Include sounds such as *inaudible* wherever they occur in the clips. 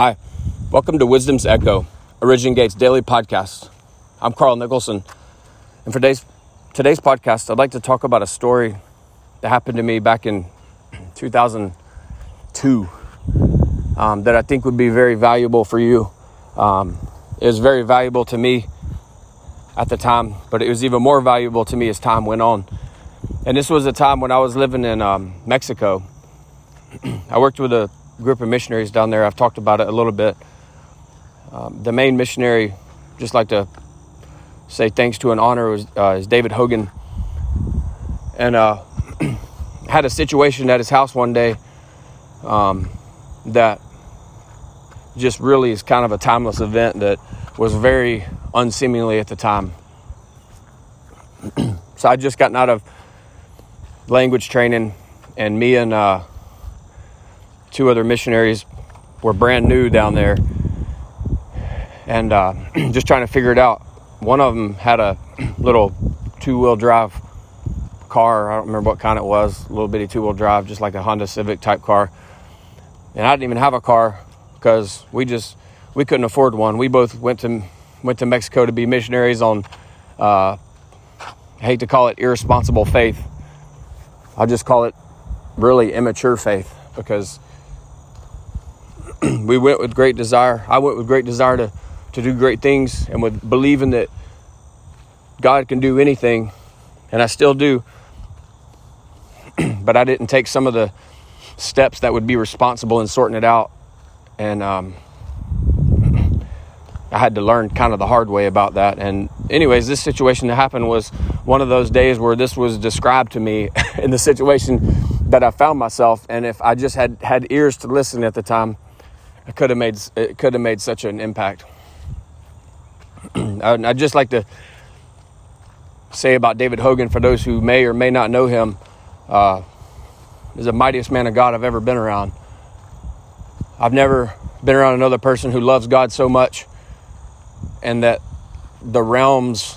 Hi, welcome to Wisdom's Echo, Origin Gates daily podcast. I'm Carl Nicholson, and for today's, today's podcast, I'd like to talk about a story that happened to me back in 2002 um, that I think would be very valuable for you. Um, it was very valuable to me at the time, but it was even more valuable to me as time went on. And this was a time when I was living in um, Mexico. *clears throat* I worked with a group of missionaries down there. I've talked about it a little bit. Um, the main missionary, just like to say thanks to and honor, was uh, is David Hogan, and uh, *clears throat* had a situation at his house one day um, that just really is kind of a timeless event that was very unseemingly at the time. *clears throat* so I just gotten out of language training, and me and uh, two other missionaries were brand new down there and uh, *clears throat* just trying to figure it out. One of them had a *clears throat* little two wheel drive car. I don't remember what kind it was, a little bitty two wheel drive, just like a Honda Civic type car. And I didn't even have a car because we just we couldn't afford one. We both went to went to Mexico to be missionaries on. Uh, I hate to call it irresponsible faith. I'll just call it really immature faith because *clears throat* we went with great desire. I went with great desire to, to do great things and with believing that God can do anything, and I still do. *clears throat* but I didn't take some of the steps that would be responsible in sorting it out. And um, *clears throat* I had to learn kind of the hard way about that. And, anyways, this situation that happened was one of those days where this was described to me *laughs* in the situation that I found myself. And if I just had had ears to listen at the time, it could have made it could have made such an impact. *clears throat* I'd just like to say about David Hogan for those who may or may not know him. Uh, is the mightiest man of God I've ever been around. I've never been around another person who loves God so much, and that the realms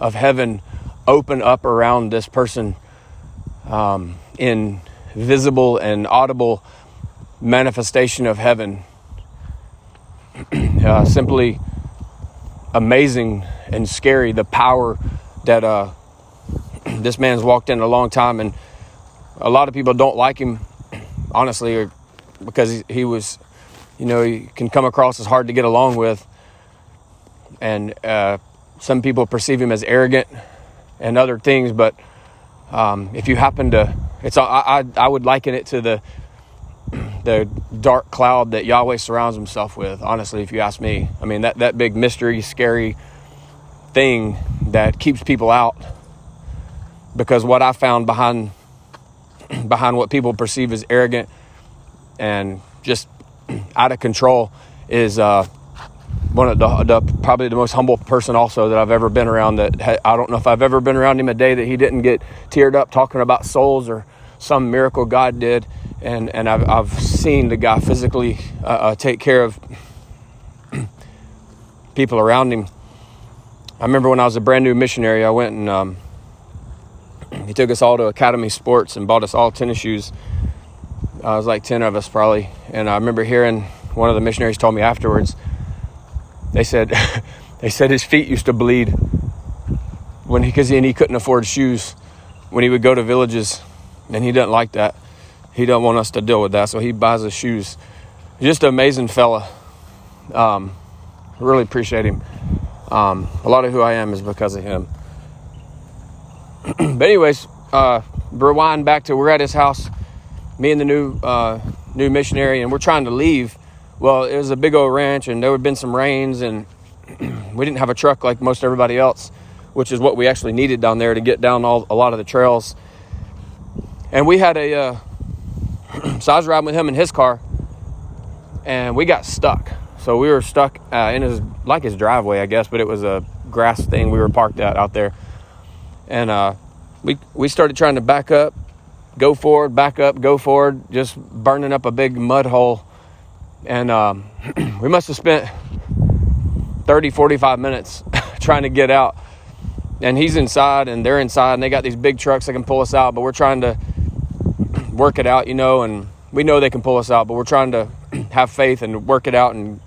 of heaven open up around this person um, in visible and audible manifestation of heaven *clears throat* uh, simply amazing and scary the power that uh, *clears throat* this man's walked in a long time and a lot of people don't like him *clears throat* honestly because he, he was you know he can come across as hard to get along with. And uh, some people perceive him as arrogant and other things but um, if you happen to it's I, I, I would liken it to the the dark cloud that Yahweh surrounds himself with, honestly, if you ask me. I mean, that, that big mystery, scary thing that keeps people out. Because what I found behind *clears throat* behind what people perceive as arrogant and just *clears throat* out of control is uh, one of the, the, probably the most humble person also that I've ever been around. That ha- I don't know if I've ever been around him a day that he didn't get teared up talking about souls or some miracle God did and and I've I've seen the guy physically uh, uh, take care of *clears throat* people around him. I remember when I was a brand new missionary, I went and um, *clears throat* he took us all to Academy Sports and bought us all tennis shoes. Uh, I was like ten of us probably, and I remember hearing one of the missionaries told me afterwards. They said *laughs* they said his feet used to bleed when he because he, and he couldn't afford shoes when he would go to villages, and he didn't like that he don't want us to deal with that, so he buys us shoes. Just an amazing fella. Um, really appreciate him. Um, a lot of who I am is because of him. *clears throat* but anyways, uh, rewind back to we're at his house, me and the new uh, new missionary, and we're trying to leave. Well, it was a big old ranch, and there had been some rains, and *clears throat* we didn't have a truck like most everybody else, which is what we actually needed down there to get down all a lot of the trails. And we had a uh, *clears throat* so I was riding with him in his car, and we got stuck. So we were stuck uh, in his like his driveway, I guess, but it was a grass thing we were parked at out there, and uh, we we started trying to back up, go forward, back up, go forward, just burning up a big mud hole, and um, *clears throat* we must have spent 30, 45 minutes *laughs* trying to get out. And he's inside, and they're inside, and they got these big trucks that can pull us out, but we're trying to work it out, you know, and we know they can pull us out, but we're trying to *clears throat* have faith and work it out and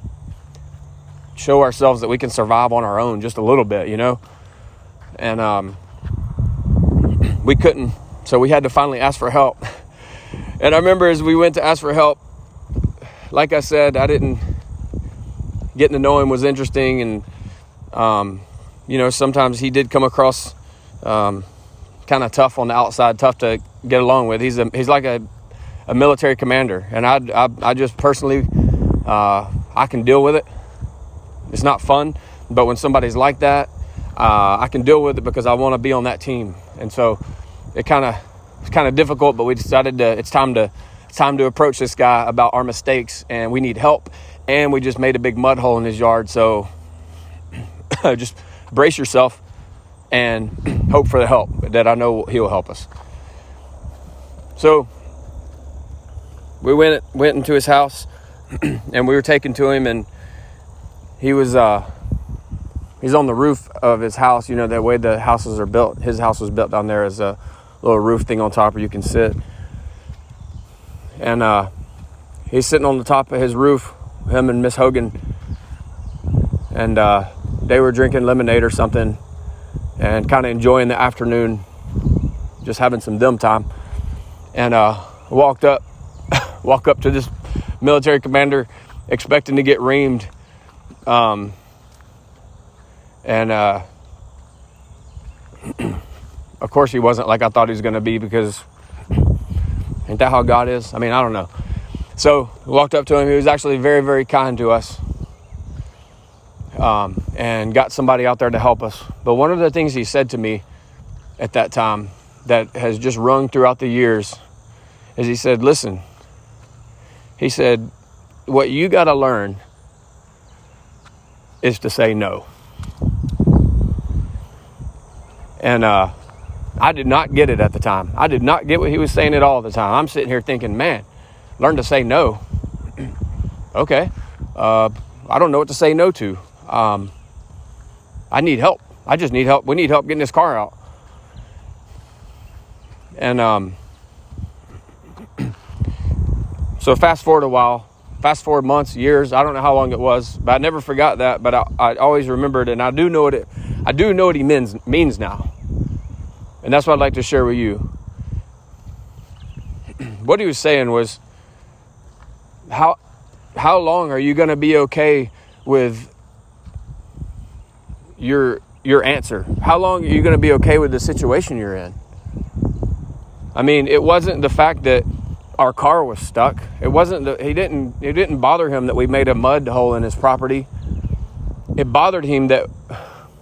show ourselves that we can survive on our own just a little bit, you know? And um, we couldn't, so we had to finally ask for help. *laughs* And I remember as we went to ask for help, like I said, I didn't, getting to know him was interesting. And, um, you know, sometimes he did come across um, kind of tough on the outside, tough to get along with. He's, a, he's like a, a military commander. And I, I, I just personally, uh, I can deal with it it's not fun, but when somebody's like that, uh, I can deal with it because I want to be on that team. And so it kind of it's kind of difficult, but we decided to it's time to it's time to approach this guy about our mistakes and we need help. And we just made a big mud hole in his yard, so *coughs* just brace yourself and *coughs* hope for the help that I know he'll help us. So we went went into his house *clears throat* and we were taken to him and he was uh, he's on the roof of his house. You know the way the houses are built. His house was built down there as a little roof thing on top where you can sit. And uh, he's sitting on the top of his roof, him and Miss Hogan, and uh, they were drinking lemonade or something, and kind of enjoying the afternoon, just having some dumb time. And uh, walked up, *laughs* walk up to this military commander, expecting to get reamed um, and uh, *clears throat* of course, he wasn't like I thought he was going to be because ain't that how God is? I mean, I don't know. So walked up to him. He was actually very, very kind to us um, and got somebody out there to help us. But one of the things he said to me at that time that has just rung throughout the years is he said, Listen, he said, what you got to learn is to say no. And uh, I did not get it at the time. I did not get what he was saying at all the time. I'm sitting here thinking, man, learn to say no. *clears throat* okay. Uh, I don't know what to say no to. Um, I need help. I just need help. We need help getting this car out. And um, so fast forward a while, fast forward months, years, I don't know how long it was, but I never forgot that. But I, I always remembered, and I do know what it, I do know what he means means now, and that's what I'd like to share with you. *clears throat* what he was saying was, how how long are you going to be okay with your your answer? How long are you going to be okay with the situation you're in? I mean, it wasn't the fact that our car was stuck. It wasn't the, he didn't it didn't bother him that we made a mud hole in his property. It bothered him that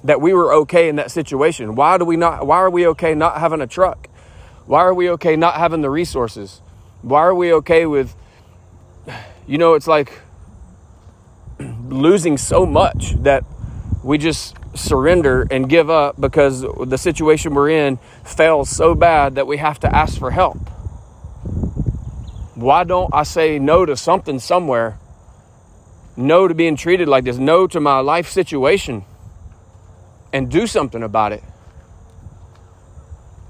that we were okay in that situation. Why do we not why are we okay not having a truck? Why are we okay not having the resources? Why are we okay with you know it's like losing so much that we just surrender and give up because the situation we're in fails so bad that we have to ask for help why don't I say no to something somewhere? No to being treated like this, no to my life situation, and do something about it.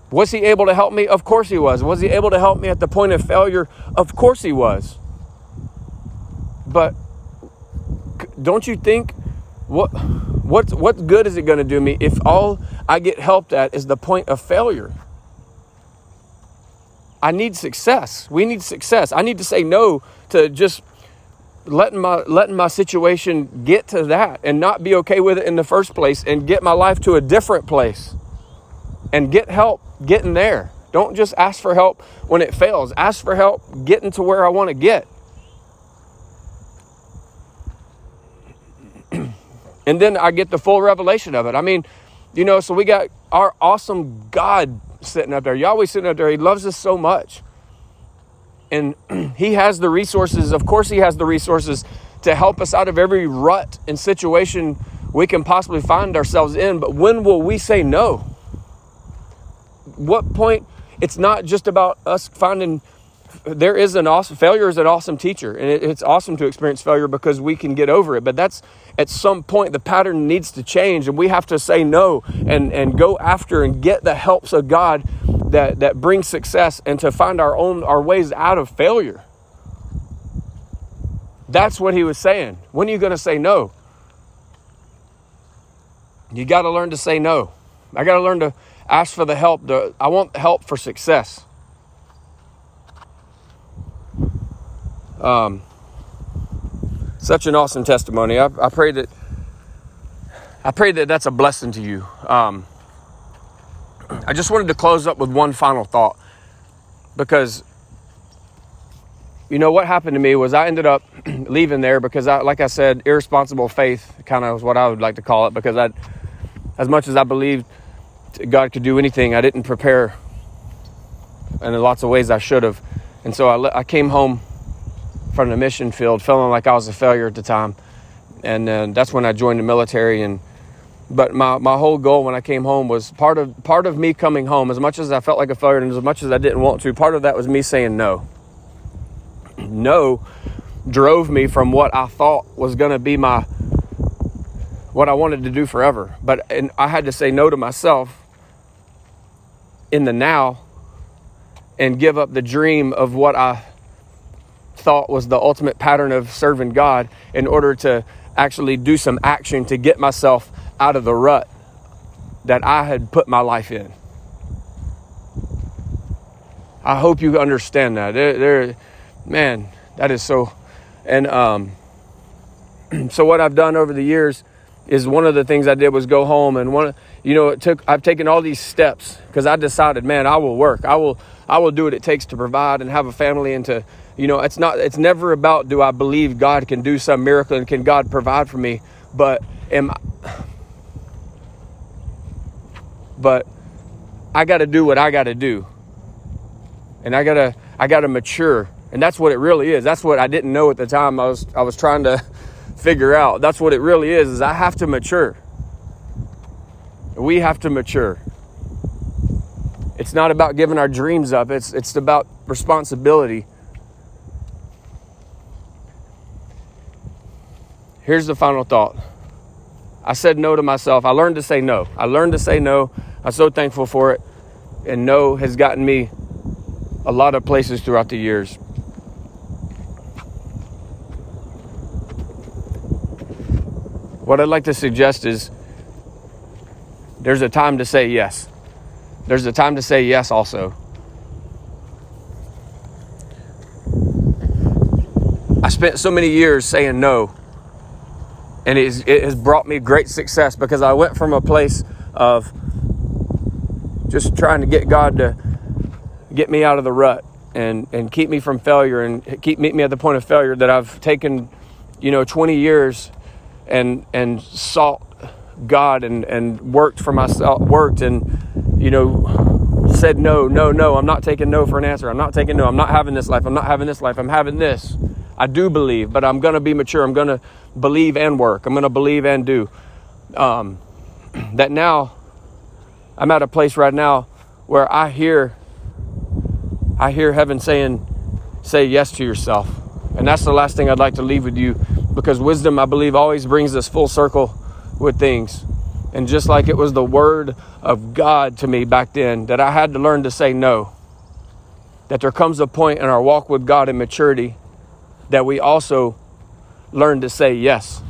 Was he able to help me? Of course he was. Was he able to help me at the point of failure? Of course he was. But don't you think what what what good is it going to do me if all I get helped at is the point of failure? I need success. We need success. I need to say no to just letting my letting my situation get to that and not be okay with it in the first place and get my life to a different place and get help getting there. Don't just ask for help when it fails. Ask for help getting to where I want to get. and then I get the full revelation of it. I mean, you know, so we got our awesome God sitting up there. Yahweh sitting up there. He loves us so much. And *clears throat* He has the resources. Of course, He has the resources to help us out of every rut and situation we can possibly find ourselves in. But when will we say no? What point? It's not just about us finding there is an awesome failure is an awesome teacher and it, it's awesome to experience failure because we can get over it but that's at some point the pattern needs to change and we have to say no and and go after and get the helps of god that that brings success and to find our own our ways out of failure That's what he was saying. When are you going to say no? You got to learn to say no. I got to learn to ask for the help. To, I want help for success. Um, such an awesome testimony. I, I pray that I pray that that's a blessing to you. Um, I just wanted to close up with one final thought because you know what happened to me was I ended up *clears throat* leaving there because I, like I said, irresponsible faith kind of is what I would like to call it because I, as much as I believed God could do anything, I didn't prepare, and in lots of ways I should have, and so I, I came home from the mission field feeling like I was a failure at the time, and uh, that's when I joined the military and. But my, my whole goal when I came home was part of part of me coming home, as much as I felt like a failure and as much as I didn't want to, part of that was me saying no *clears throat* no drove me from what I thought was going to be my what I wanted to do forever. But and I had to say no to myself in the now and give up the dream of what I thought was the ultimate pattern of serving God in order to actually do some action to get myself out of the rut that I had put my life in. I hope you understand that. There, there man, that is so. And um, *clears throat* so what I've done over the years is one of the things I did was go home and one, you know, it took. I've taken all these steps because I decided, man, I will work. I will. I will do what it takes to provide and have a family and to, you know, it's not. It's never about do I believe God can do some miracle and can God provide for me, but am. I, But I got to do what I got to do, and I gotta. I gotta mature and that's what it really is. That's what I didn't know at the time. I was I was trying to *laughs* figure out. That's what it really is. Is I have to mature. We have to mature. It's not about giving our dreams up. It's it's about responsibility. Here's the final thought. I said no to myself. I learned to say no. I learned to say no. I'm so thankful for it. And no has gotten me a lot of places throughout the years. What I'd like to suggest is there's a time to say yes. There's a time to say yes also. I spent so many years saying no, and it, is, it has brought me great success because I went from a place of just trying to get God to get me out of the rut and, and keep me from failure and keep meet me at the point of failure that I've taken, you know, 20 years and and sought God and and worked for myself, worked and you know said no, no, no. I'm not taking no for an answer. I'm not taking no. I'm not having this life. I'm not having this life. I'm having this. I do believe, but I'm going to be mature. I'm going to believe and work. I'm going to believe and do. Um, *clears throat* that now, I'm at a place right now where I hear, I hear heaven saying, "Say yes to yourself," and that's the last thing I'd like to leave with you because wisdom, I believe, always brings us full circle with things. And just like it was the word of God to me back then, that I had to learn to say no. That there comes a point in our walk with God in maturity that we also learn to say yes.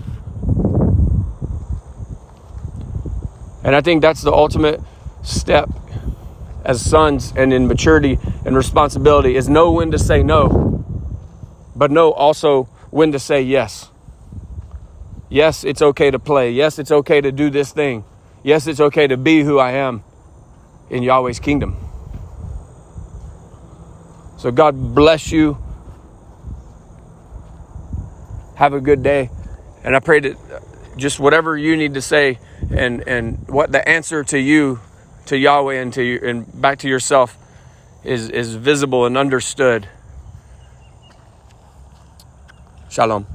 And I think that's the ultimate step as sons and in maturity and responsibility is know when to say no, but know also when to say yes. Yes, it's okay to play. Yes, it's okay to do this thing. Yes, it's okay to be who I am in Yahweh's kingdom. So, God bless you. Have a good day. And I pray that just whatever you need to say and, and what the answer to you, to Yahweh, and, to you, and back to yourself is, is visible and understood. Shalom.